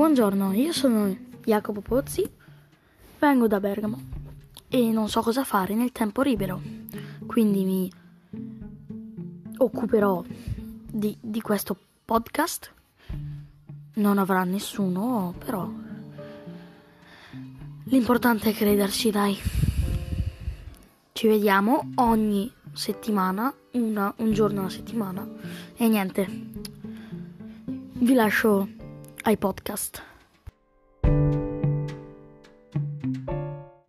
Buongiorno, io sono Jacopo Pozzi, vengo da Bergamo e non so cosa fare nel tempo libero, quindi mi occuperò di, di questo podcast. Non avrà nessuno, però l'importante è crederci, dai. Ci vediamo ogni settimana, una, un giorno alla settimana e niente. Vi lascio iPodcast.